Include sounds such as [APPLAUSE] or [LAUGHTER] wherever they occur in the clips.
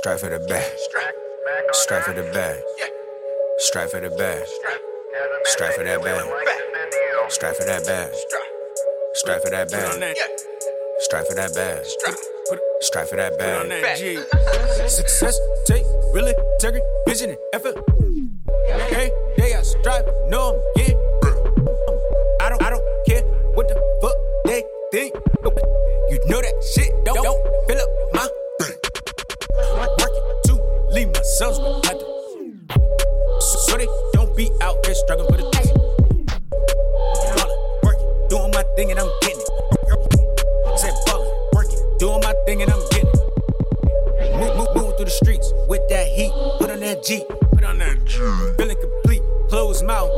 Strive for the bag. Strive for the bag. Strive for the bag. Strive for that bag. Strive for that bag. Strive for that bag. Strive for that bag. Strive for that bag. [LAUGHS] Success take really integrity, vision, and effort. Every day I strive, know I'm getting. I don't, I don't care what the fuck they think. You know that shit don't, don't fill up my sons with nothing. So, they don't be out there struggling for the thing. Ballin', working, doing my thing and I'm getting it. Said ballin', working, doing my thing and I'm getting it. Move, move, moving through the streets with that heat. Put on that Jeep, put on that Jeep. Feeling complete, closed mouth,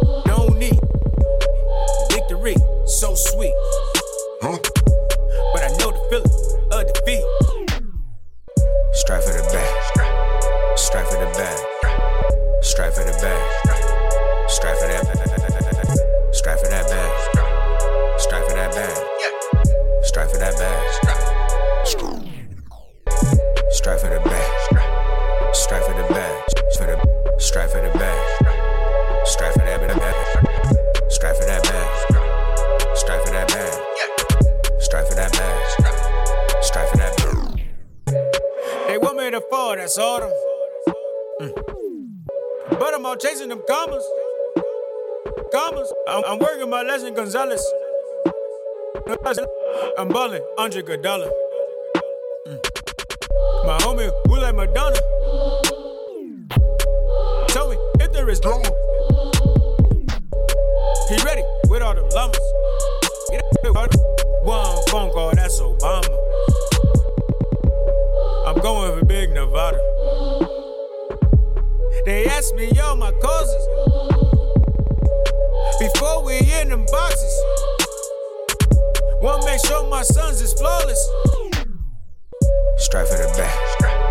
To that's autumn. Mm. But I'm out chasing them commas. Commas. I'm, I'm working my lesson, Gonzalez. I'm ballin', Andre Iguodala. Mm. My homie, who like Madonna. Tell me if there is drama. He ready with all them llamas. Going for Big Nevada. They asked me all my causes before we in them boxes. Wanna make sure my sons is flawless. Strive for the bag.